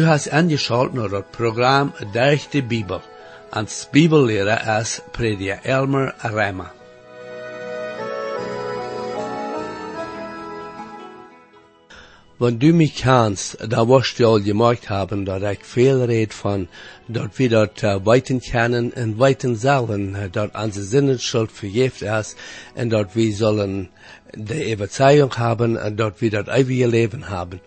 Du hast angeschaltet naar het programma Durch de Bibel. Als Bibellehrer is prediker Elmer Rema. Wenn du mich kennst, da wirst du all gemerkt haben, dass ich viel red von, dass wir dort uh, weiten kennen und weiten sollen, uh, dass unsere Sinnenschuld vergift ist und dass wir sollen die Überzeugung haben und dass wir das ewige Leben haben.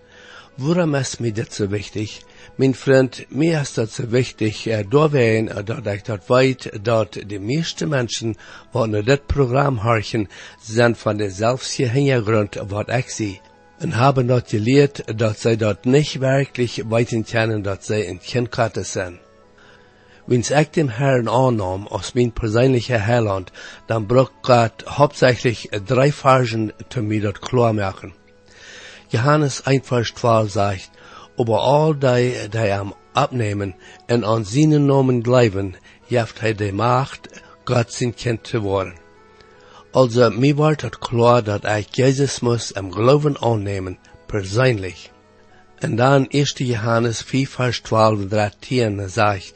Warum ist mir das so wichtig? Mein Freund, mir ist das so wichtig, äh, doorwegen, äh, dass ich das weiß, dass die meisten Menschen, die nur das Programm horchen, sind von derselben Hintergrund, was ich sie. Und haben dort gelehrt, dass sie dort nicht wirklich weiten können, dass sie in Kind Gottes sind. Wenn ich dem Herrn annahm aus mein persönlicher Heiland, dann braucht Gott hauptsächlich drei Phasen, zu mir dort klar machen. Johannes 1, Vers 12 sagt, aber all die, die am abnehmen en an seinen Namen glauben, jeft hij de Macht, Gott sein Kind zu werden. Also, mir war het klar, dat ich Jesus muss am Glauben annehmen, persönlich. Und dann 1. Johannes 4, Vers 12 und 13 sagt,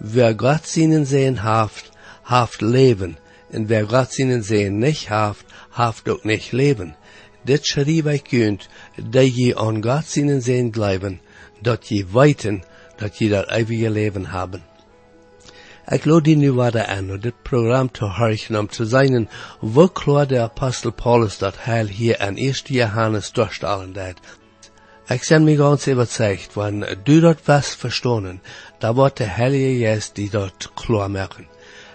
wer Gott seinen sehen haft, haft Leben, und wer Gott seinen sehen nicht haft, haft auch nicht Leben. Dit schrieb ich kühnt, dat je an Gott seinen sehen bleiben, dat je weiten, dat je dat ewige Leben haben. Ik lade die nu waarde aan om dit programma te horchen om te zijn wo klar der Apostel Paulus dat heil hier an 1. Johannes durchstellen deed. Ik ben mir ganz überzeugt, wenn du dort was verstanden, da wird der Heilige Geist die dort klar machen.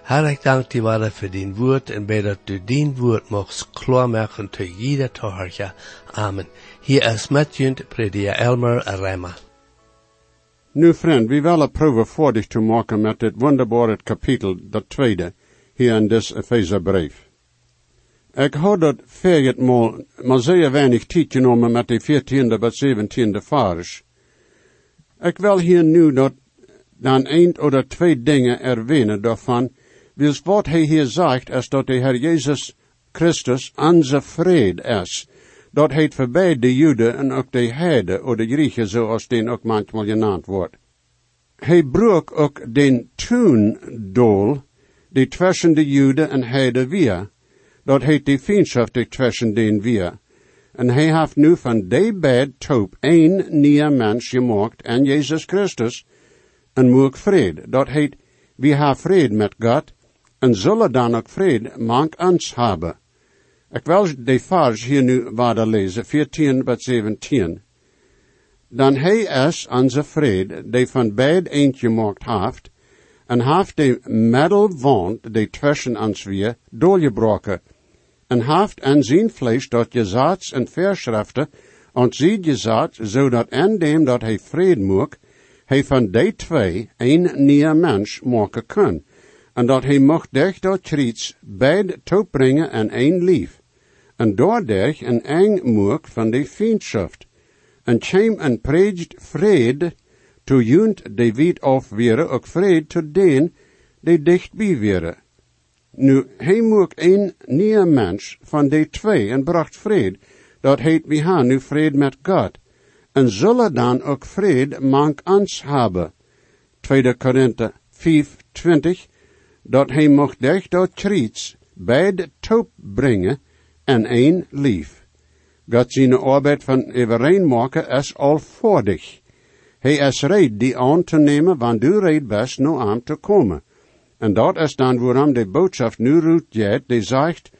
Herr, ich danke dir weiter für dein Wort und bete, dass du dein Wort machst klar machen zu jeder Torhörcher. Amen. Hier ist Matjund, Prediger Elmer Rema. Nu vriend, vi willen proeven voor dich te maken met dit wonderbare kapitel, dat tweede, hier in dit Epheserbrief. Ik had dat veertigmaal, maar zeer weinig tijd genomen met de 14e tot 17e vers. Ik wil hier nu dat dan een oder twee dingen erwähnen daarvan, Wils wat hij hier zegt, is dat de Heer Jezus Christus onze vrede is. Dat heet voorbij de Joden en ook de Heiden, of de Griechen, zoals den ook manchmal genaamd wordt. Hij broek ook den toendol, die tussen de Joden en Heiden weer. Dat heet de vriendschap die tussen den weer. En hij heeft nu van de bed toop één nieuwe mens gemaakt en Jezus Christus en moek vrede. Dat heet, we hebben vrede met God en zullen dan ook vrede mank ons hebben. Ik wil de vers hier nu waarde lezen, 14 tot 17. Dan hij is onze vrede, die van beid eentje gemaakt heeft, en heeft de middelwand, die tussen ons weer, doorgebroken, en heeft aan zijn vlees dat gezats en verschriften, en ziet gezat, zodat en dem dat hij vrede mocht, hij van die twee een nieuwe mens maken kan en dat hij mocht dich door triets beid toebrengen en een lief, en doordat een eng moek van de vriendschaft, en chem en predigt vrede, to junt de wit of were ook vrede to den, die dichtbij were. Nu, hij moek een nieuwe mens van de twee en bracht vrede, dat heet we han nu vrede met God, en zullen dan ook vrede mank ons hebben. 2 Korinthe 5, 20, dat hij mocht dich door triets beide toop brengen en een lief. God zijn arbeid van overeen maken is al voor dich. Hij is reed die aan te nemen, wanneer du reed best nu aan te komen. En dat is dan waarom de boodschap nu roet jet, die zegt,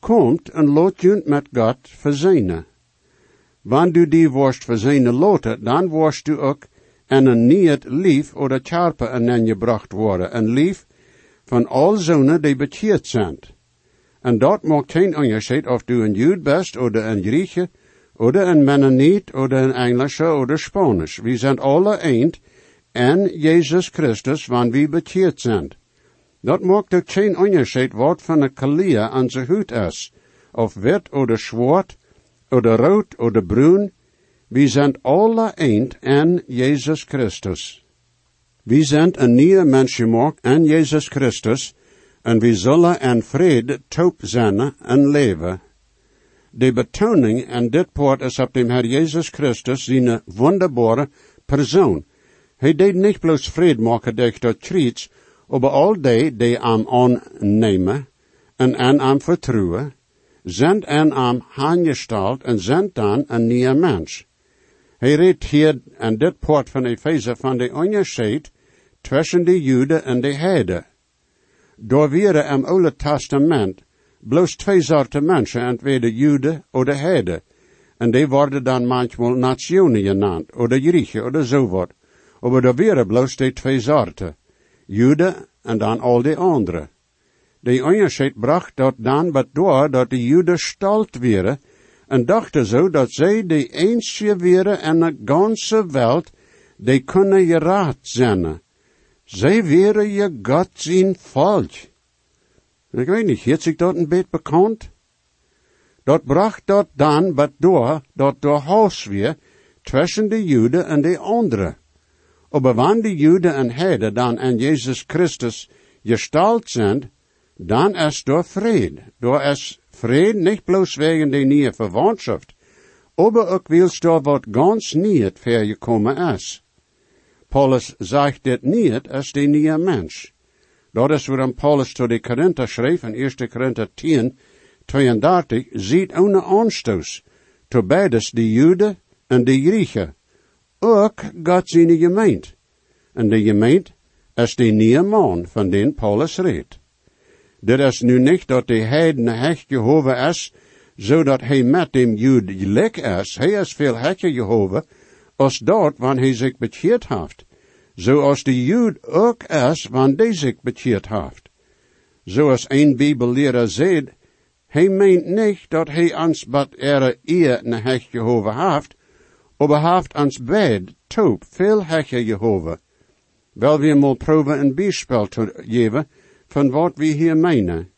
komt en laat junt met God verzinnen. Wanneer du die worst verzinnen loten, dan worst du ook en een niet lief oder charpe en gebracht worden. Een lief van al zonen die bekeerd zijn. En dat maakt geen onderscheid of du een Jood bist, oder een Grieche, oder een Mennoniet, oder een Englische, oder Spanisch. We zijn alle eend en Jezus Christus, wanneer we bekeerd zijn. Dat maakt ook geen onderscheid wat van een kalia aan zijn huid is, of wit oder zwart, oder rood oder bruin. We zijn alle eend en Jezus Christus. We zijn een nieuwe mens gemaakt en Jezus Christus, en we zullen in vrede toop zijn en leven. De betoning en dit poort is op dem Herr Jezus Christus zijn wunderbare persoon. Hij deed niet bloos vrede maken dat triets, aber al die die am aannemen en aan am vertrouwen, zijn en am aangesteld en zijn dan een nieuwe mens. Hij redt hier aan dit poort van Efeze van de onderscheid tussen de Joden en de Heiden. Door weer im Oude Testament bloos twee soorten mensen, entweder Joden of de Heiden. En die worden dan manchmal nationen genannt, oder Griechen, oder zo wat. Aber da wäre bloos die twee soorten. Joden en dan al die andere. De onderscheid bracht dat dan wat door dat de Joden stalt wären, en dachten zo dat zij de eenste wären en de ganze wereld, die kunnen je raad zijn. Zij wären je God zijn volk. Ik weet niet, heeft zich dat een beetje bekend? Dat bracht dat dan wat door, dat door huis weer, tussen de Joden en de anderen. Aber wanneer de Joden en Heiden dan aan Jezus Christus gestalt zijn, dan is door vrede. Door is vrede niet bloos wegen de nieuwe verwantschap, aber wilst door wat ganz niet vergekomen is. Paulus zegt dit niet als de nieuwe mens. Dat is waarom Paulus tot de Korinther schreef in 1 Korinther 10, 32, ziet ohne aanstoos, to beides de Joden en de Griechen. Ook God zijn gemeent. En de gemeent is de nieuwe man van den Paulus redt. Dit is nu niet dat de heiden hecht Jehovah is, zodat hij met dem Jood gelijk is. Hij is veel hechter Jehovah, als dat wanneer hij zich bekeerd heeft. Zoals de Jood ook is, wanneer hij zich bekeerd heeft. Zoals een bibelleraar zegt, hij meent niet dat hij ons wat er eer naar hecht Jehovah heeft, aber heeft ons beid, toop, veel hechter Jehovah. Wel we mal proeven een bijspel te geven, van wat we hier meenen.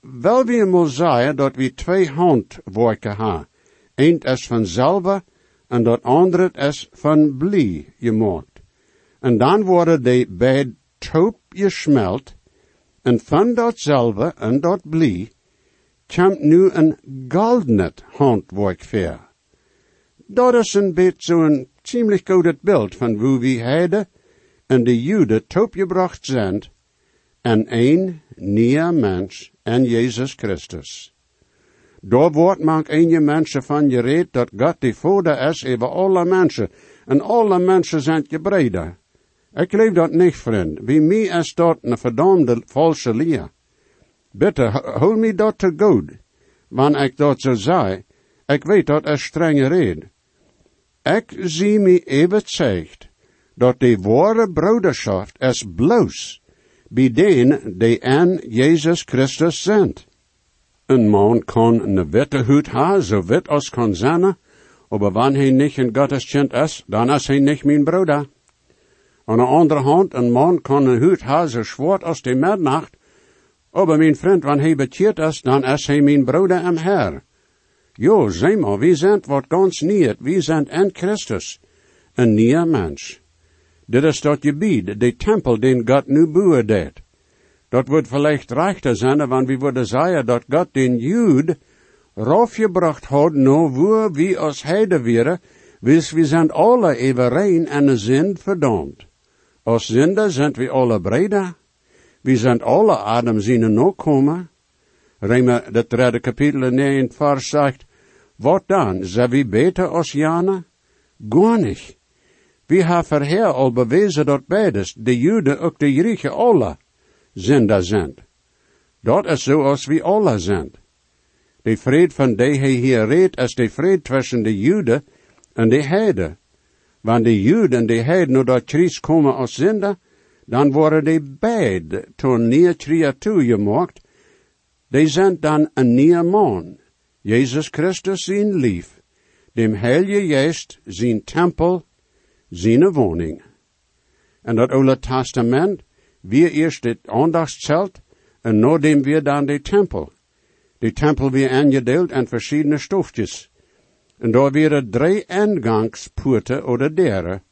Wel we mal zeggen dat we twee handwerken hebben. Eén is van zelf en dat andere is van blie gemaakt. En dan worden die beide toop gesmelt en van datzelfde en dat blie komt nu een goldenet handwerk ver. Dat is een beetje zo'n ziemlich goed beeld van hoe we heiden en de Joden toopgebracht zijn en een nieuwe mens en Jezus Christus. Daar wordt mank een mensen van gereed dat God de Vader is over alle mensen en alle mensen zijn gebreiden. Ik geloof dat niet, vriend. Wie mij is dat een verdomde valse leer. Bitte, hol me dat te goed. Wanneer ik dat zo zei, ik weet dat er strenge red. Ik zie me even zegt, dat de ware broederschap is bloos bij den die aan Jezus Christus zendt. Een man kan een witte huid ha, zo wit als kan zijn, aber wanneer hij in Gottes kind is, dan is hij niet mijn broeder. Aan de andere hand, een man kan een huid ha, zo zwart als de midnacht, aber mijn vriend, wanneer hij bekeerd is, dan is hij mijn broeder en Herr. Jo, zeg maar, wie zijn wat ganz niet, wie zijn in Christus, een nieuwe mens. Dit is dat gebied, de tempel den God nu bouwen deed. Dat wordt vielleicht rechter zijn, want we worden zeggen dat God den Jude raufgebracht had, no wo wie als heide wäre, wis we zijn alle evereen en sind verdammt. Als zinder zijn we alle breder. We zijn alle Adam zijn ook komen. Rema, dat derde kapitel in 9 vers zegt, wat dan, zijn we beter als Jana? Gar We hebben verheer al bewezen dat beides, de Joden ook de Griechen alle, zinder zijn. Dat is zoals we alle zijn. De vrede van die hij hier redt, is de vrede tussen de Joden en de Heiden. Wanneer de Joden en de Heiden naar dat Christus komen als zinder, dan worden die beide tot nieuwe creatuur gemaakt. Die zijn dan een nieuwe man. Jezus Christus zijn lief. Dem Heilige Geest zijn tempel zijn woning. En dat Oude Testament, wir eerst het aandachtszelt, en noordem weer dan de tempel. De tempel weer aangedeeld in verschillende stofjes. En daar weer drie ingangspoorten oder deren.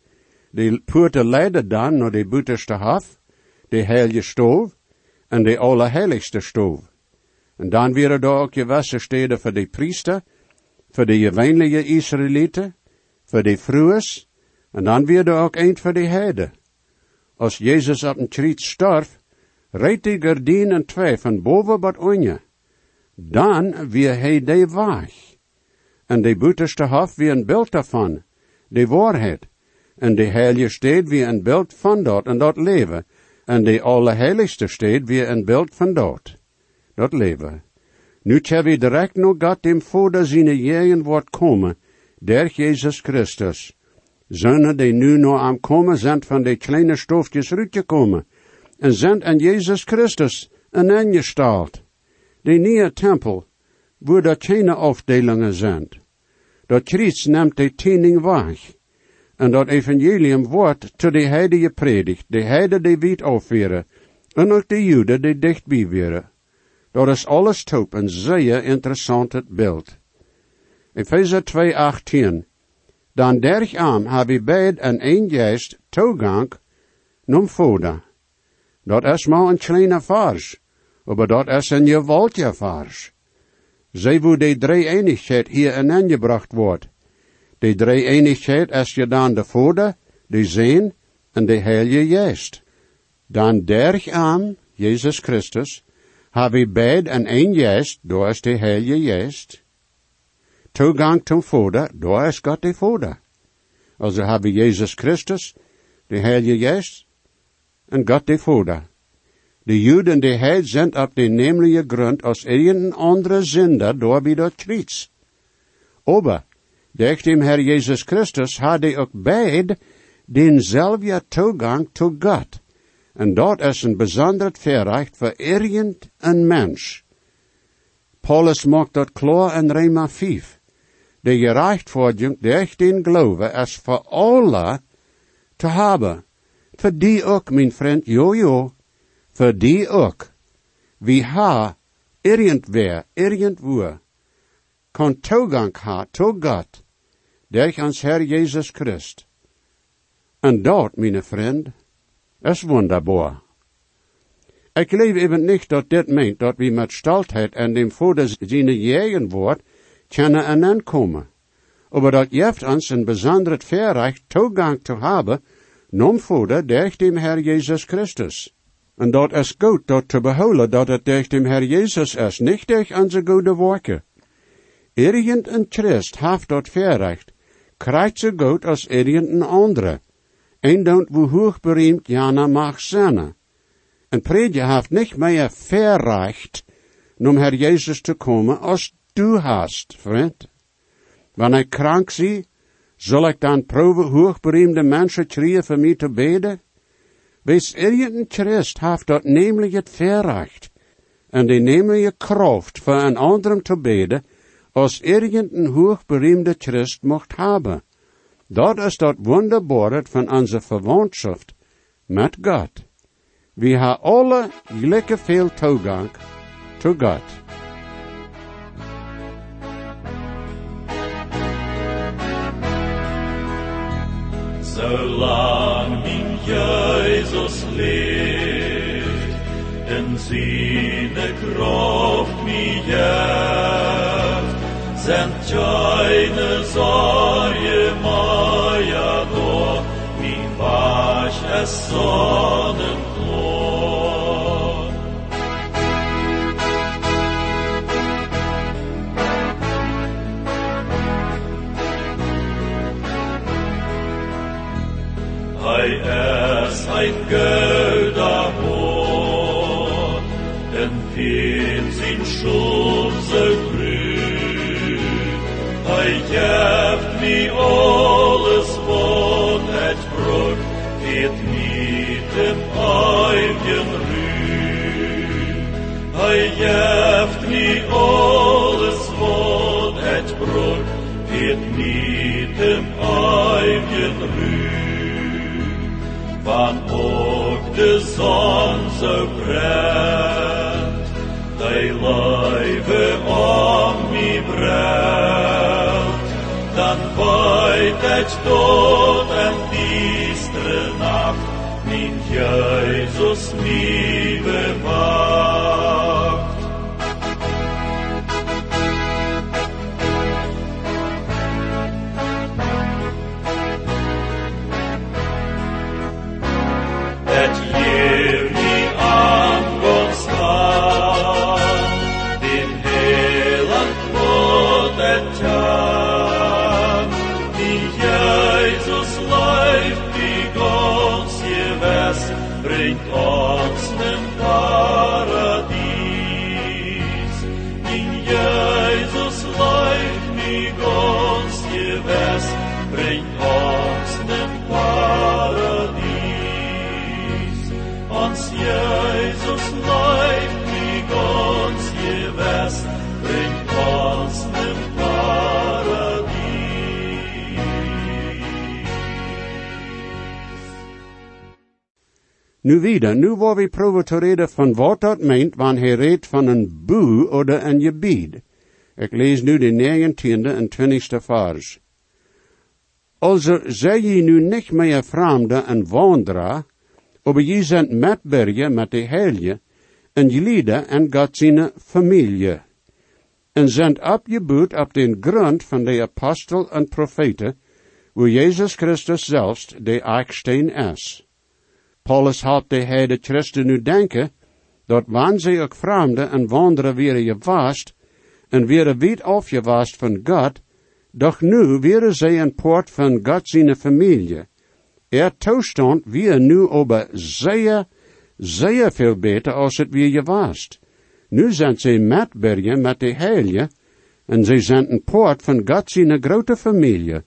De poorten leiden dan naar de buitenste haf, de heilige stoof, en de allerheiligste stoof. En dan weer daar ook gewassen steden voor de priester, voor de gewöhnliche Israëlieten, voor de vrouwen, En dan weer er ook eind voor de heide. Als Jezus op een triet starf, reed die gardinen twee van boven wat onje. Dan weer hij de weg. En de buitenste hof weer een beeld daarvan, de waarheid. En de heilige steed weer een beeld van dat en dat leven. En de allerheiligste steed weer een beeld van dat. Dat leven. Nu tja we direct nog God dem Vader zijn jegen wordt komen, der Jezus Christus. Zonen die nu nog aan komen zijn van de kleine stoofjes uitgekomen. En zijn aan Jezus Christus een ingestald. De nieuwe tempel, wo dat geen afdelingen zijn. Dat Christus neemt de tiening weg. En dat evangelium wordt te de heide gepredikt, de heide die wiet afweren, en ook de Joden die dichtbij weren. Dat is alles top een zeer interessant beeld. Epheser 2,18 Dan derg aan heb ik beid en een geest toegang num Vader. Dat is maar een kleine vers, maar dat is een gewaltige vers. Zij wo de drie eenigheid hier ineengebracht wordt. De drie eenigheid is je dan de Vader, de Zeen en de Heilige Geest. Dan derg aan, Jezus Christus, heb ik beid en één geest, door de Heilige Geest. Toegang zum Vader, door is God de Vader. Also hebben Jezus Christus, de Heilige Geest, en God de Vader. De Juden die Heid zijn op de nemelijke grond als een andere zinder door wie dat Christ. Aber, durch dem Herr Jesus Christus hadden ook beid denzelfde toegang tot God. En dat is een bijzonder verrecht voor een mens. Paulus maakt dat klaar in Rema 5. De gerechtvaardiging durch den Glaube is voor alle te hebben. Voor die ook, mijn vriend, jo jo. Voor die ook. Wie ha, irgendwer, irgendwo, kan toegang ha tot God, durch ons Herr Jesus Christ. En dat, mijn vriend, is wunderbar. Ik geloof even niet dat dit meent dat we met staltheid en dem Vader zijn jegen woord kunnen aankomen. Aber dat jeft ons een bijzonder verrecht toegang te hebben, nom Vader durch dem Herr Jesus Christus. En dat is goed dat te behouden dat het durch dem Herr Jesus is, niet durch onze goede werken. Irgend een Christ heeft dat verrecht, krijgt zo goed als irgend een andere. En wo hoogbereemd jana mag zijn. Een prediker heeft niet meer verrecht, om Herr Jezus te komen, als du hast, vriend. Wanneer krank zie, zal ik dan proeven hoogbereemde mensen schreeuwen voor mij te beden? Wees irgendein Christ heeft dat namelijk het verrecht en de nemelijke kracht voor een anderen te beden, als irgendein hoogbereemde Christ mocht hebben. Dat is dat wonderbare van onze verwantschap met God. We hebben alle gelijke veel toegang tot God. solang min Jesus lebt, in seine Kraft mi jetzt, sind keine Sorge meier nur, mi wasch es Sonnen alles wat het brok, het niet im eigen Rühm. Hij geeft mi alles wat het brok, het niet im eigen Rühm. Van ook de zon zo brennt, die lijve het dood en diestere nacht, mijn Jezus mij bewacht. Nu wieder, nu waar we proeven te reden van wat dat meent wanneer hij redt van een boe of een gebied. Ik lees nu de 19e en 20e vers. Also zij je nu niet meer vreemde en wandelaar, aber je zijn metbergen met de helje, en je lieden en God zijn familie. En zijn opgebouwd op den grond van de apostel en profeten, wo Jezus Christus zelfs de eichsteen is. Paulus had de heide Christen nu denken, dat wanneer ze ook vreemde en wandelen weer je vast, en weer wit afgewast van God, doch nu weer zij een poort van God zijn familie. Er toestand weer nu over zeer, zeer veel beter als het weer je wast. Nu zijn ze metbergen met de heilige, en ze zijn een poort van God zijn grote familie.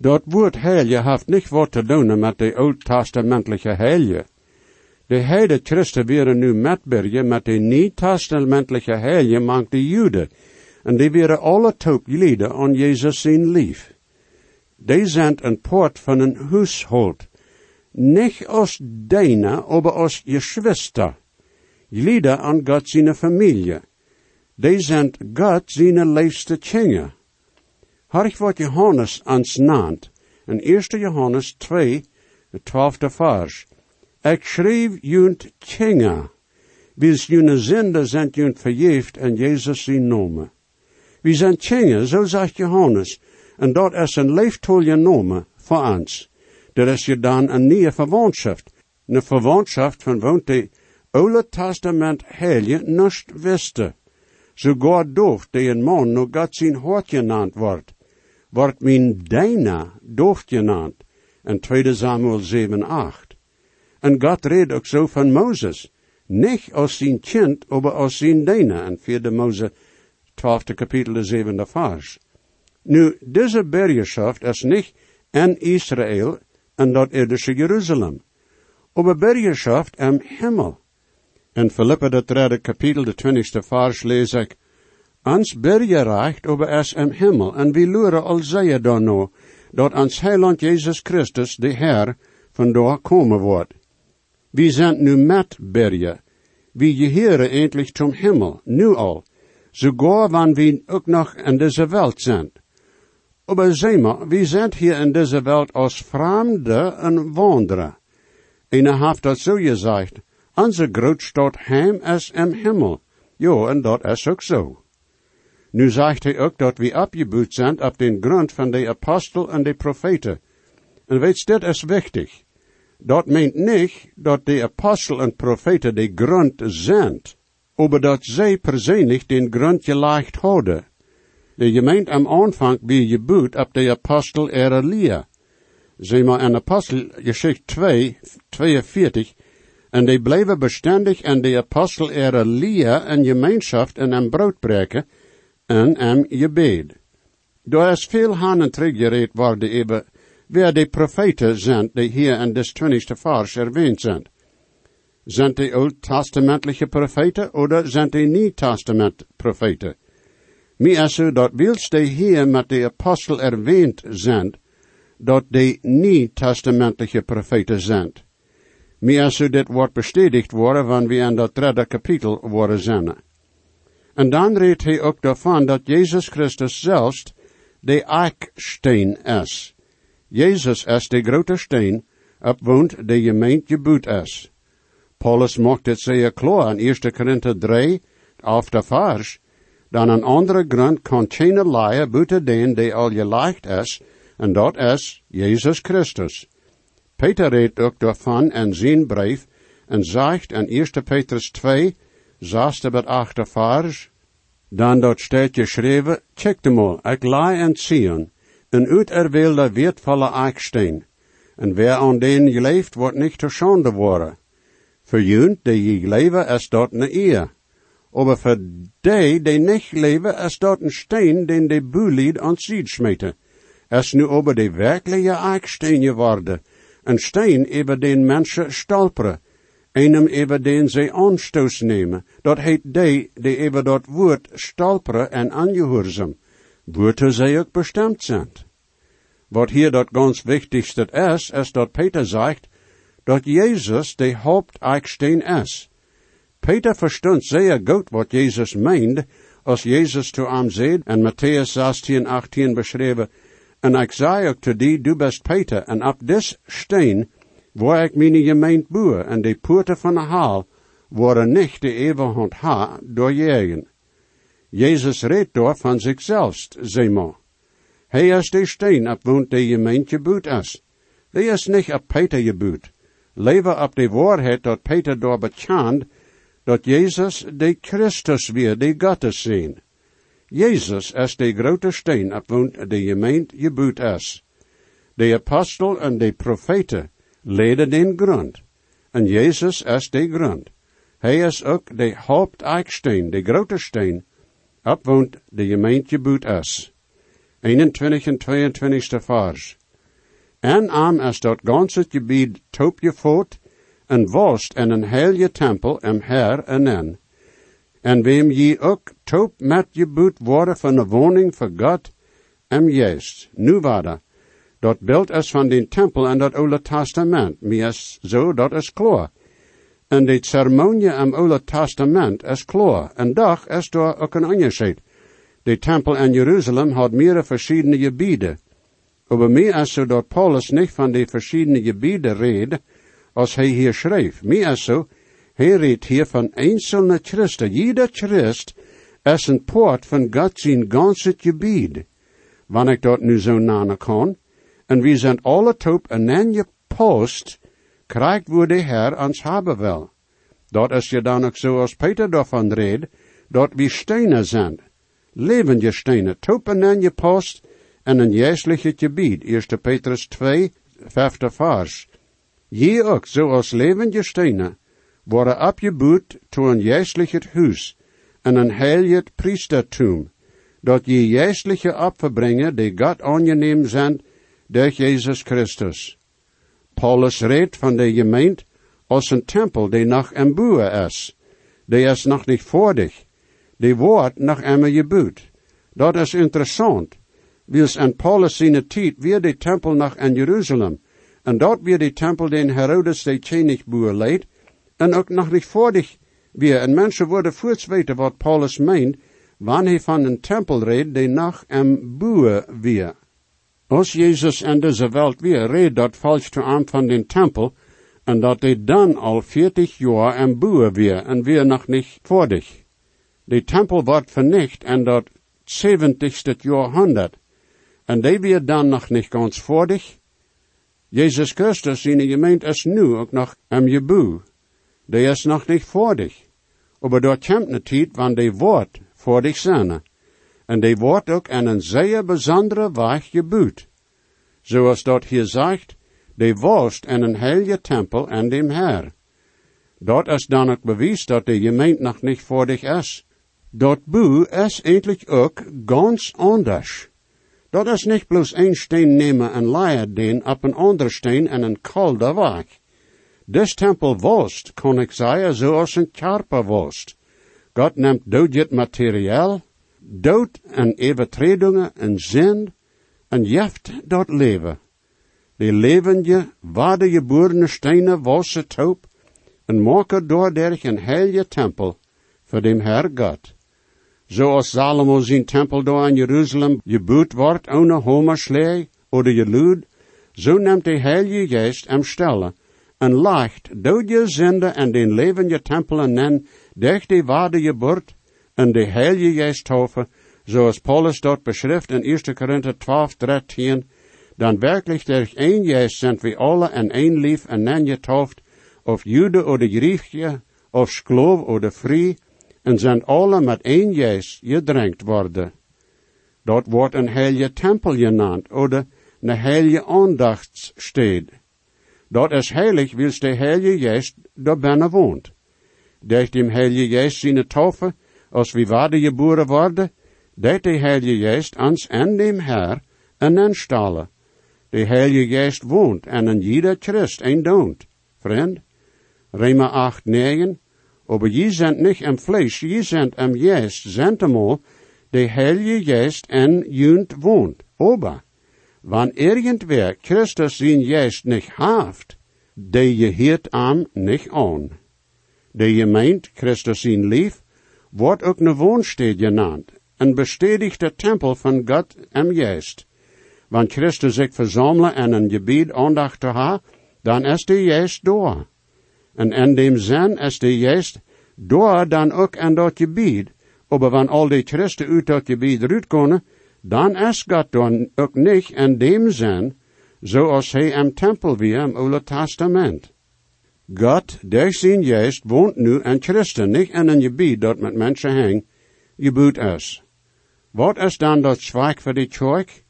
Dat woord heilige heeft niet wat te doen met de oud-testamentelijke heilige. De heide Christen werden nu metbergen met de niet-testamentelijke heilige mank de Joden, en die werden alle toegleden aan Jezus zijn lief. Die zijn een poort van een huishold, niet als deine, aber als geschwister, glieden aan God zijn familie. Die zijn God zijn liefste kinderen. Hark wat Johannes ans naant, in 1 Johannes 2, de twaalfde vers. Ik schreef junt kinderen, wie jullie zinde zijn junt verjeefd en Jezus zijn nomen. Wie zijn kinderen, zo zegt Johannes, en dat is een leeftolje nomen voor ons. Dat is je dan een nieuwe verwantschap. Een verwantschap van woont de Oude Testament heilige niet wisten. Sogar doof die een man nog God zijn hart genaamd wordt, wordt mijn Dina doof genaamd. In 2 Samuel 7, 8. En God redt ook zo van Mozes. Niet als zijn kind, maar als zijn Dina. In 4 Mose 12 kapitel de 7 vers. Nu, deze bergeschaft is niet in Israël en dat irdische Jeruzalem. Aber bergeschaft im Himmel. In Philippa de derde kapitel de twintigste vers lees ik, Ans berge reicht aber es im Himmel, en wie luren al zeie dan nou, dat ans heiland Jezus Christus, de Heer, vandaar komen wordt. Wie zijn nu met berge, wie gehören endlich zum Himmel, nu al, sogar wann wir ook nog in deze Welt sind. Aber seh mal, wir sind hier in dieser Welt als Fremde en Wanderer. Einer hat dat so gesagt, onze Grootstad heim is im Himmel. Jo, en dat is ook zo. Nu zegt hij ook dat we opgebouwd zijn op den grond van de apostel en de profeten. En weet dit is wichtig. Dat meent niet dat de apostel en profeten de grond zijn, aber dat zij persoonlijk den grond gelegd hadden. De gemeente am aanvang wie gebouwd op de apostel Elia. Zie maar in apostel geschicht 2, 42, en die bleven bestendig en de apostel Elia en gemeenschap en een broodbreken en een gebed. Daar is veel hanen teruggereed worden even wer de profeten zijn die hier in des twintigste vers erwähnt zijn. Zijn die oud-testamentliche profeten oder zijn die niet-testament profeten? Mij is zo dat wilst die hier met de apostel erwähnt zijn, dat die niet-testamentliche profeten zijn. Mij is zo dit wordt bestätigt worden, wanneer we in dat derde kapitel worden zijn. En dan redt hij ook daarvan dat Jezus Christus zelfs de eiksteen is. Jezus is de grote steen, op woont de gemeente gebouwd is. Paulus maakt het zeer klaar in 1 Korinther 3, af de vers, dan een andere grond kan geen leien buiten den die al gelegd is, en dat is Jezus Christus. Peter redt ook daarvan in zijn brief, en zegt in 1 Petrus 2, zesde tot achte vers, dan dat staat geschreven, check de mal, ik laai en Sion, een uiterwilde wertvolle eiksteen, En wer aan den je leeft, wordt niet te schande worden. Voor junt die je leven, is dat een eer. Aber voor die, die niet leven, is dat een steen, den de bulied aan ziet smeten. Es nu over de werkelijke eiksteen geworden. Een steen over den mensen stolperen. Einem over den ze aanstoos nemen. Dat heet die, die over dat woord stolperen en aangehoorzaam. Woorden zij ook bestemd zijn. Wat hier dat ganz wichtigste is, is dat Peter zegt, dat Jezus de hoofdeiksteen is. Peter verstond zeer goed wat Jezus meende, als Jezus zu hem zei, en Matthäus 16, 18 beschreven, en ik zei ook te die, du bist Peter, en op dis steen, waar ik mijn gemeente boer, en de poorten van de haal, worden niet de eeuwige ha doorjegen. Jezus redt door van zichzelf, zei maar. Hij is de steen op woont de gemeente boet is. Die is niet op Peter geboet. Leven op de waarheid dat Peter door bekend, dat Jezus de Christus weer, de Gottes zijn. Jezus is de grote steen op woont de gemeente geboet is. De apostel en de profeten leden den grond. En Jezus is de grond. Hij is ook de hoofdeiksteen, de grote steen, op woont de gemeente geboet is. 21 en 22 vers. En am is dat ganse gebied top je voort, en wost en een heilige tempel em her en en. En wem je ook top met je boet worden van de woning voor God, em jeest. Nu waarde. Dat beeld is van den tempel en dat oude testament. Mi is zo, dat is klaar. En de ceremonie am oude testament is klaar. En dag is daar ook een onderscheid. De tempel in Jeruzalem had meerdere verschillende gebieden. Aber mir is zo dat Paulus niet van de verschillende gebieden redt, als hij hier schreef. Mir is zo, hij redt hier van einzelne Christen. Jeder Christ is een poort van God zijn ganse gebied. Wanneer ik dat nu zo namen kan, en we zijn alle top en en je post, krijgt wo de Herr ons hebben wil. Dat is je dan ook zo Peter daarvan redt, dat we stenen zijn levende stenen, topen en je post en een juistliche gebied. 1 Petrus 2, vijfde vers. Je ook, zoals levende stenen, worden opgebouwd tot een juistlich huis en een heilig priestertum, dat je juistliche opfer brengen die God aangeneem zijn door Jezus Christus. Paulus redt van de gemeente als een tempel die nog een boer is. Die is nog niet voordig die wordt nog eenmaal gebouwd. Dat is interessant. Wils en Paulus zijn tijd weer de tempel nog in Jeruzalem. En dat weer de tempel den Herodes de Tjenigboer leidt. En ook nog niet voordig weer. En mensen worden voorts weten wat Paulus meent, wanneer hij van een tempel redt die nog een boer weer. Als Jezus in deze wereld weer redt dat falsch te aan van den tempel, en dat hij dan al 40 jaar een boer weer, en weer nog niet voordig. De tempel wordt vernicht in dat 70ste jahrhundert. En die weer dan nog niet ganz voordig. Jezus Christus in de gemeente is nu ook nog am Jebu. Die is nog niet voordig. Maar door komt een tijd wanneer die woord voordig zijn. En die wordt ook in een zeer bijzondere weg gebouwd. Zoals dat hier zegt, die wost in een heilige tempel en dem Herr. Dat is dan ook bewijs dat de gemeente nog niet voordig is. Dat boe is eigenlijk ook ganz anders. Dat is niet bloos een steen nemen en den op een ander steen en een kalde weg. Des tempel wost, kon ik zeggen, zoals een karper wost. God neemt dood het materiaal, dood en overtredingen en zin, en jeft dat leven. Die levende, waardegeboren stenen wassen top, en maken door derg een heilige tempel, voor dem Herr God zoals Salomo zijn tempel door in Jeruzalem gebouwd wordt, ohne homerslee oder gelud, zo neemt de Heilige Geest hem stellen en lacht door je zinde en den levende tempel en nen, durch de waarde geburt en de Heilige Geest taufe, zoals Paulus dort beschrift in 1. Korinther 12, 13, dan werkelijk durch een Geest sind wir alle en een lief en nen getauft, of Jude oder Griechje, of Sklov oder Frie, en zijn alle met één geest gedrenkt worden. Dat wordt een heilige tempel genaamd, oder een heilige aandachtsstede. Dat is heilig, wils de Heilige Geest daar binnen woont. Durch dem Heilige Geest zijn taufe, als wie waarde geboren worden, dat de Heilige Geest ans en dem Herr en installen. De Heilige Geest woont en in jeder Christ een doont. Vriend, Rema 8, 9, aber je sind nicht im Fleisch, je sind im Geist, sind de Heilige Geest en junt woont. Aber, wann irgendwer Christus zijn Geist nicht haft, de je hiert am nicht an. De je meint Christus zijn lief, wordt ook ne woonsteed genannt, een bestätigde Tempel van Gott im Geist. Wann Christus sich verzamelen en een gebied aandacht te ha, dan is de Geest door. En in dem zin is de Geest door dan ook in dat gebied, wann al die Christen uit dat gebied uitkomen, dan is God dan ook niet in dem zin, zoals hij im Tempel wie im Oude Testament. God, durch zijn Geest, woont nu in Christen, niet in een gebied dat met mensen hang, gebouwd is. Wat is dan dat zwak voor de kerk?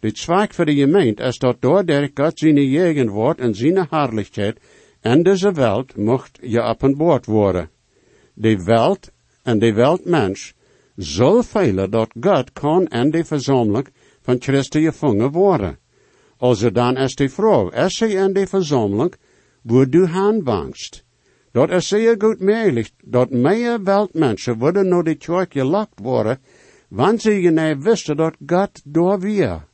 De zwak voor de gemeente is dat doordat God zijn gegenwoord en zijn herrlichheid in deze wereld mocht je openbaard worden. De wereld en de weltmens zal velen dat God kan in de verzameling van Christen gevangen worden. Also dan is de vraag, is hij in de verzameling, wo du aanbangst? Dat is zeer goed mogelijk dat meer weltmensen worden naar de kerk gelokt worden, wanneer ze niet wisten dat God door weer.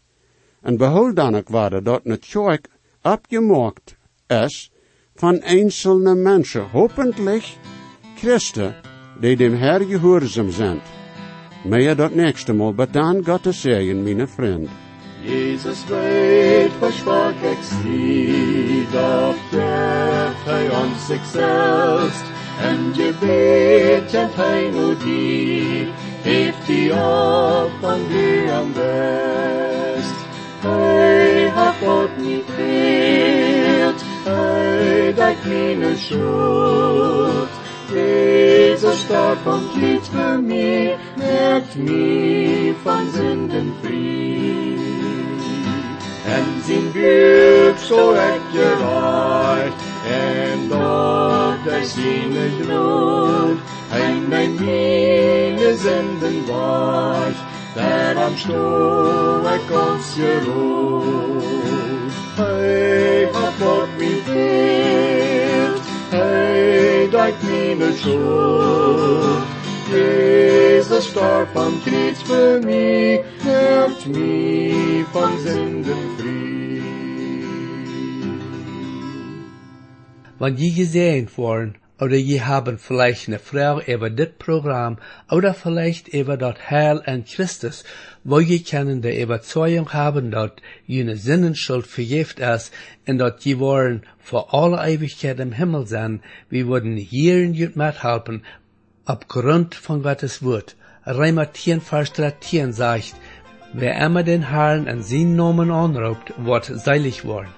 En behold dan ook worden dat een kerk opgemaakt is van einzelne mensen, hopelijk Christen, die dem Herr gehoorzaam zijn. Meer dat nächste Mal, maar dan Gottes Segen, mijn vriend. Jesus dat geeft hij ons zichzelf. En je weet en hij nu die, heeft die op van die am best. Hij hat God niet geert, hij dat meine schuld. Jesus starb und litt für mich, merkt mich von Sünden frei. En zijn buik zo ik gereicht, en dort er seine Glut, en mijn meine Sünden weicht, der am ik ons geruht. Hey, hat Gott mich geirrt, hey, dein meine Schuld. Jesus starb am Kreuz für mich, hilft mich Sünden Wenn je gesehen worden, oder je haben vielleicht eine Frau über das Programm, oder vielleicht über das Heil in Christus, wo je können die Überzeugung haben, dass jene Sinnenschuld vergift ist, und dass je wollen vor aller Ewigkeit im Himmel sein, wir würden hier in jut mithelfen, aufgrund von Gottes Wort. Reimer 10, Vers 13 sagt, wer immer den Herrn in seinen Namen anruft, wird seilig worden.